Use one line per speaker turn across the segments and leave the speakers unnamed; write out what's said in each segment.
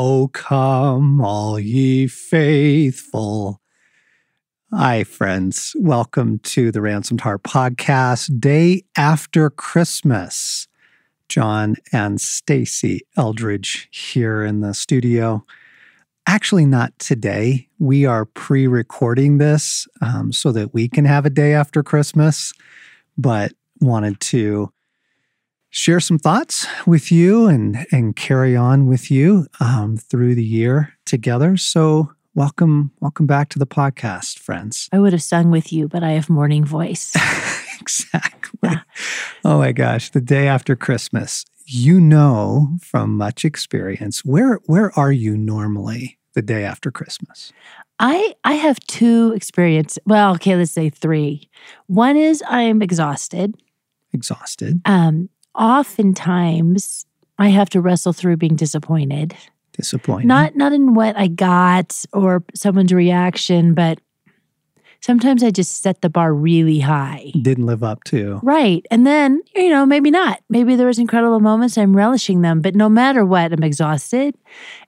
Oh, come, all ye faithful. Hi, friends. Welcome to the Ransomed Heart podcast, day after Christmas. John and Stasi Eldredge here in the studio. Actually, not today. We are pre recording this um, so that we can have a day after Christmas, but wanted to share some thoughts with you and, and carry on with you um, through the year together. So, welcome, welcome back to the podcast, friends.
I would have sung with you, but I have morning voice.
exactly. Yeah. Oh my gosh, the day after Christmas. You know from much experience, where where are you normally the day after Christmas?
I I have two experience. Well, okay, let's say three. One is I'm exhausted.
Exhausted.
Um, oftentimes I have to wrestle through being disappointed.
Disappointed.
Not not in what I got or someone's reaction, but sometimes I just set the bar really high.
Didn't live up to.
Right. And then, you know, maybe not. Maybe there was incredible moments. I'm relishing them. But no matter what, I'm exhausted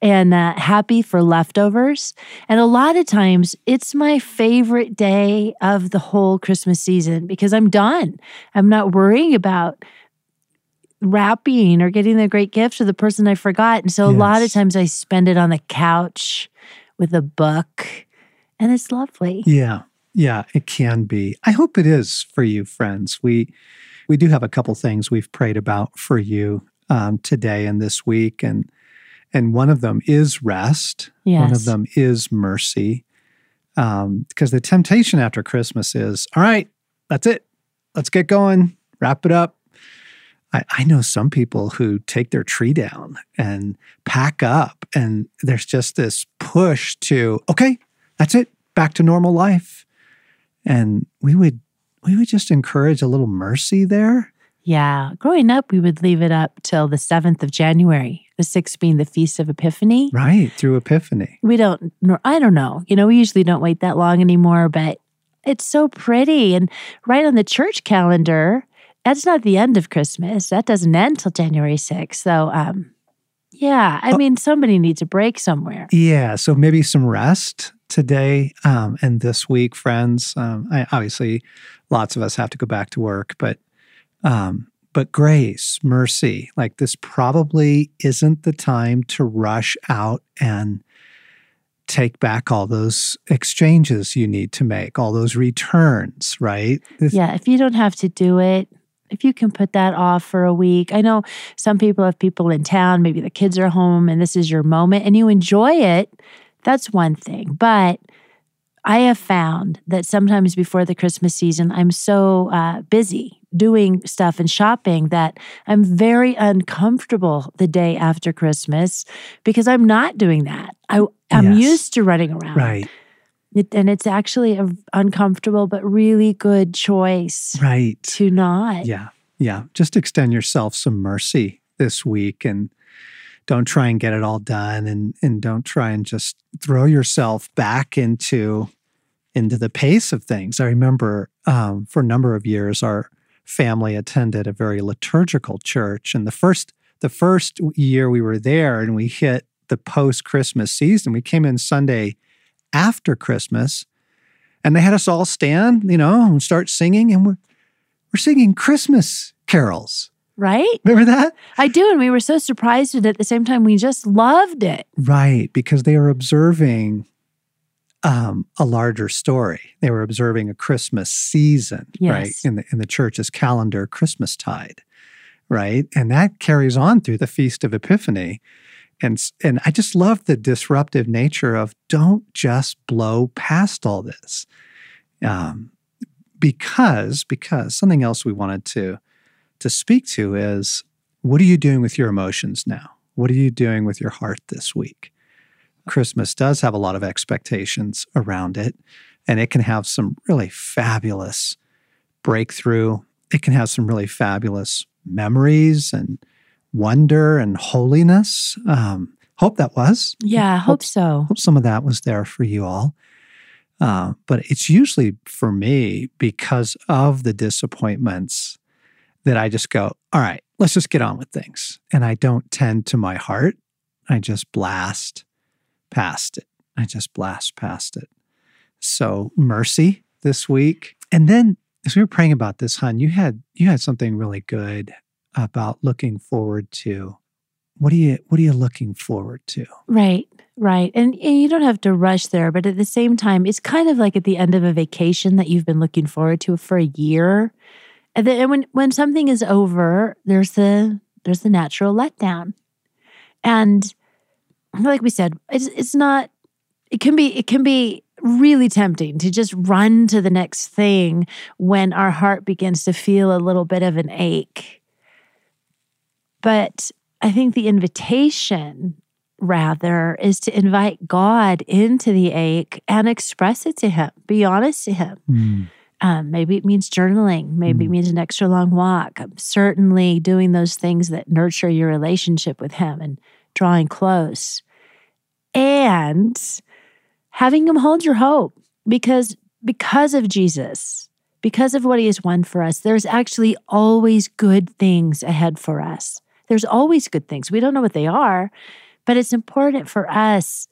and uh, happy for leftovers. And a lot of times it's my favorite day of the whole Christmas season because I'm done. I'm not worrying about wrapping or getting the great gift to the person I forgot. And so yes. a lot of times I spend it on the couch with a book and it's lovely.
Yeah. Yeah, it can be. I hope it is for you, friends. We we do have a couple things we've prayed about for you um, today and this week, and and one of them is rest.
Yes.
One of them is mercy, um, because the temptation after Christmas is, all right, that's it, let's get going, wrap it up, I, I know some people who take their tree down and pack up, and there's just this push to, okay, that's it, back to normal life. And we would we would just encourage a little mercy there.
Yeah. Growing up, we would leave it up till the 7th of January, the 6th being the Feast of Epiphany.
Right, through Epiphany.
We don't, I don't know. You know, we usually don't wait that long anymore, but it's so pretty. And right on the church calendar, that's not the end of Christmas. That doesn't end till January 6th. So, um, yeah, I oh, mean, somebody needs a break somewhere.
Yeah. So maybe some rest today um, and this week, friends. Um, I, obviously, lots of us have to go back to work, but um, but grace, mercy, like this probably isn't the time to rush out and take back all those exchanges you need to make, all those returns, right?
Yeah, if you don't have to do it, if you can put that off for a week. I know some people have people in town, maybe the kids are home and this is your moment and you enjoy it. That's one thing. But I have found that sometimes before the Christmas season, I'm so uh, busy doing stuff and shopping that I'm very uncomfortable the day after Christmas because I'm not doing that. I, I'm yes. used to running around.
Right.
It, and it's actually a uncomfortable but really good choice.
Right.
To not.
Yeah. Yeah. Just extend yourself some mercy this week and don't try and get it all done and and don't try and just throw yourself back into into the pace of things. I remember um, for a number of years our family attended a very liturgical church and the first the first year we were there and we hit the post Christmas season, we came in Sunday after Christmas. And they had us all stand, you know, and start singing. And we're, we're singing Christmas carols.
Right?
Remember that?
I do. And we were so surprised at it at the same time. We just loved it.
Right. Because they were observing um, a larger story. They were observing a Christmas season,
yes.
right? In the in the church's calendar, Christmas tide, right? And that carries on through the Feast of Epiphany and and I just love the disruptive nature of don't just blow past all this, um, because because something else we wanted to to speak to is what are you doing with your emotions now? What are you doing with your heart this week? Christmas does have a lot of expectations around it, and it can have some really fabulous breakthrough. It can have some really fabulous memories and wonder and holiness. Um, hope that was.
Yeah, hope, hope, so.
Hope some of that was there for you all. Uh, but it's usually for me because of the disappointments that I just go, all right, let's just get on with things. And I don't tend to my heart I just blast past it. I just blast past it. So mercy this week. And then as we were praying about this, hun, you had you had something really good about looking forward to. What are you what are you looking forward to?
Right, right. And, and you don't have to rush there, but at the same time, it's kind of like at the end of a vacation that you've been looking forward to for a year. And then when when something is over, there's the there's the natural letdown. And like we said, it's it's not it can be it can be really tempting to just run to the next thing when our heart begins to feel a little bit of an ache. But I think the invitation, rather, is to invite God into the ache and express it to Him, be honest to Him.
Mm.
Um, maybe it means journaling. Maybe it
Mm.
means an extra long walk. Um, certainly doing those things that nurture your relationship with Him and drawing close. And having Him hold your hope because because of Jesus, because of what He has won for us, there's actually always good things ahead for us. There's always good things. We don't know what they are, but it's important for us,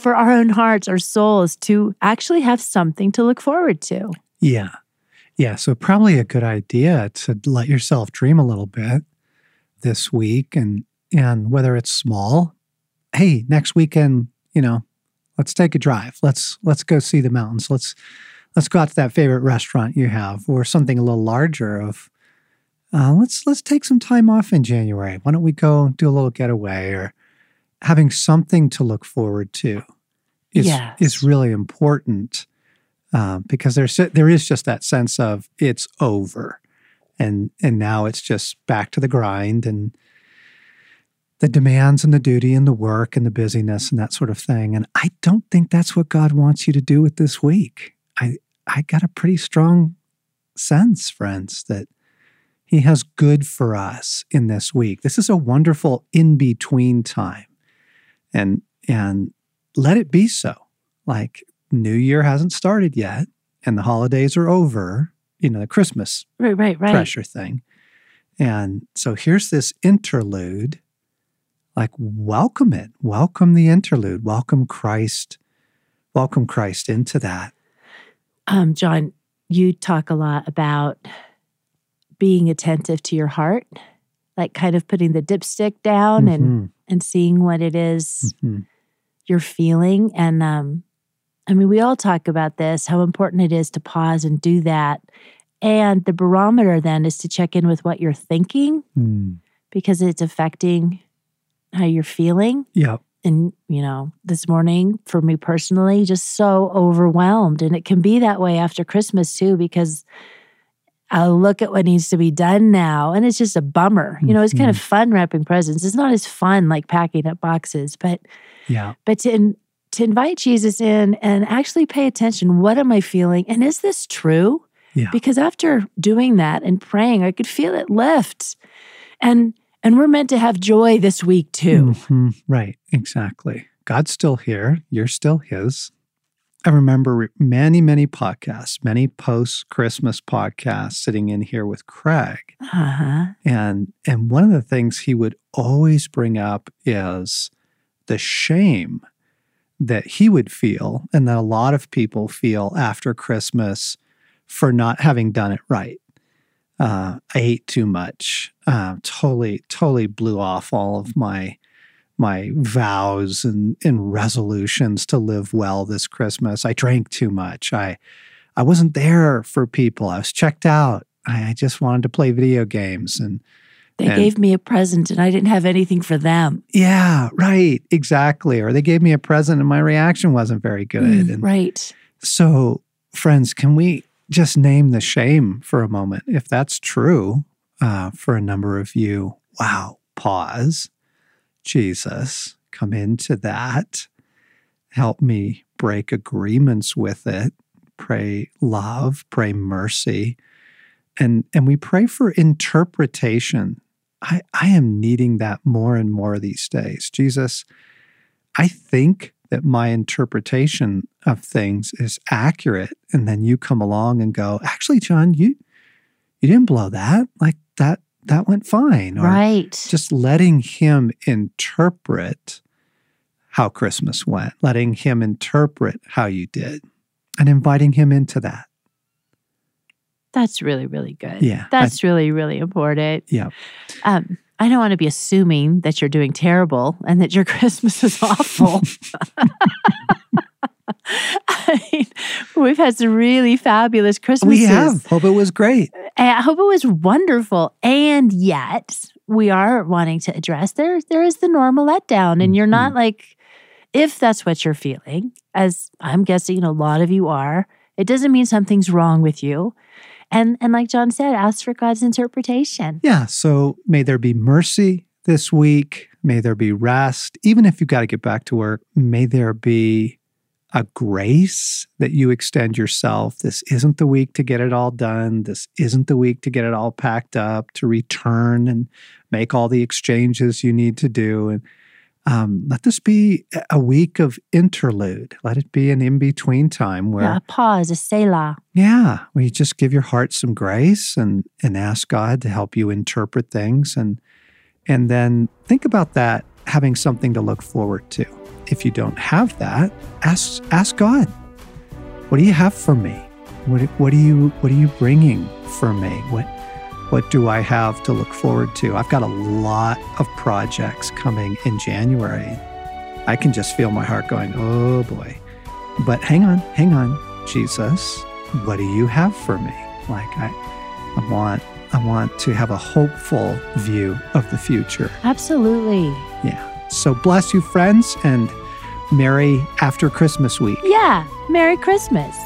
for our own hearts, our souls, to actually have something to look forward to.
Yeah. Yeah. So, probably a good idea to let yourself dream a little bit this week and, and whether it's small, hey, next weekend, you know, let's take a drive. Let's, let's go see the mountains. Let's, let's go out to that favorite restaurant you have or something a little larger of, uh, let's, let's take some time off in January. Why don't we go do a little getaway or having something to look forward to is,
Yes.
is really important um, because there's there is just that sense of it's over, and and now it's just back to the grind and the demands and the duty and the work and the busyness and that sort of thing. And I don't think that's what God wants you to do with this week. I I got a pretty strong sense, friends, that He has good for us in this week. This is a wonderful in between time, and and let it be so. Like New Year hasn't started yet, and the holidays are over. You know, the Christmas
Right, right, right.
pressure thing. And so here's this interlude. Like, welcome it. Welcome the interlude. Welcome Christ. Welcome Christ into that.
Um, John, you talk a lot about being attentive to your heart, like kind of putting the dipstick down and
Mhm,
and seeing what it is
mhm.
you're feeling. And um, I mean, we all talk about this, how important it is to pause and do that. And the barometer then is to check in with what you're thinking
Mm.
because it's affecting how you're feeling.
Yeah.
and you know this morning for me personally just so overwhelmed and it can be that way after christmas too because i look at what needs to be done now and it's just a bummer you know it's kind of fun wrapping presents it's not as fun like packing up boxes but
Yeah.
but to in, to invite jesus in and actually pay attention what am i feeling and is this true
Yeah.
because after doing that and praying i could feel it lift and and we're meant to have joy this week too
Mhm. Right. Exactly. God's still here. You're still His. I remember many, many podcasts, many post Christmas podcasts sitting in here with Craig.
uh-huh
And and one of the things he would always bring up is the shame that he would feel and that a lot of people feel after Christmas for not having done it right. Uh, I ate too much. Uh, totally, totally blew off all of my my vows and, and resolutions to live well this Christmas. I drank too much. I I wasn't there for people. I was checked out. I, I just wanted to play video games and
They
And-
gave me a present and I didn't have anything for them.
yeah, right, exactly. Or they gave me a present and my reaction wasn't very good.
Mm,
And
right.
so, friends, can we just name the shame for a moment? If that's true uh, for a number of you, wow, pause. Jesus, come into that. Help me break agreements with it. Pray love, pray mercy. And, and we pray for interpretation. I, I am needing that more and more these days. Jesus, I think that my interpretation of things is accurate. And then you come along and go, actually, John, you you didn't blow that. Like that that went fine. Or
Right.
just letting him interpret how Christmas went, letting Him interpret how you did, and inviting Him into that.
That's really, really good.
Yeah.
That's really, really important.
Yeah.
Um, I don't want to be assuming that you're doing terrible and that your Christmas is awful. I mean, we've had some really fabulous Christmases.
we have. Hope it was great.
And I hope it was wonderful. And yet, we are wanting to address there. There is the normal letdown, and you're not mm-hmm. like, if that's what you're feeling, as I'm guessing a lot of you are. It doesn't mean something's wrong with you. And and like John said, ask for God's interpretation.
Yeah. So may there be mercy this week. May there be rest. Even if you've got to get back to work, may there be a grace that you extend yourself. This isn't the week to get it all done. This isn't the week to get it all packed up, to return and make all the exchanges you need to do. And um, let this be a week of interlude. Let it be an in between time where,
Yeah, a pause, a selah.
yeah, where you just give your heart some grace and and ask God to help you interpret things and and then think about that having something to look forward to. If you don't have that, ask ask God. What do you have for me? What what are you what are you bringing for me? What what do I have to look forward to? I've got a lot of projects coming in January. I can just feel my heart going, "Oh boy." But hang on, hang on, Jesus. What do you have for me? Like I I want I want to have a hopeful view of the future.
Absolutely.
Yeah. So bless you friends and merry after Christmas week.
Yeah. Merry Christmas.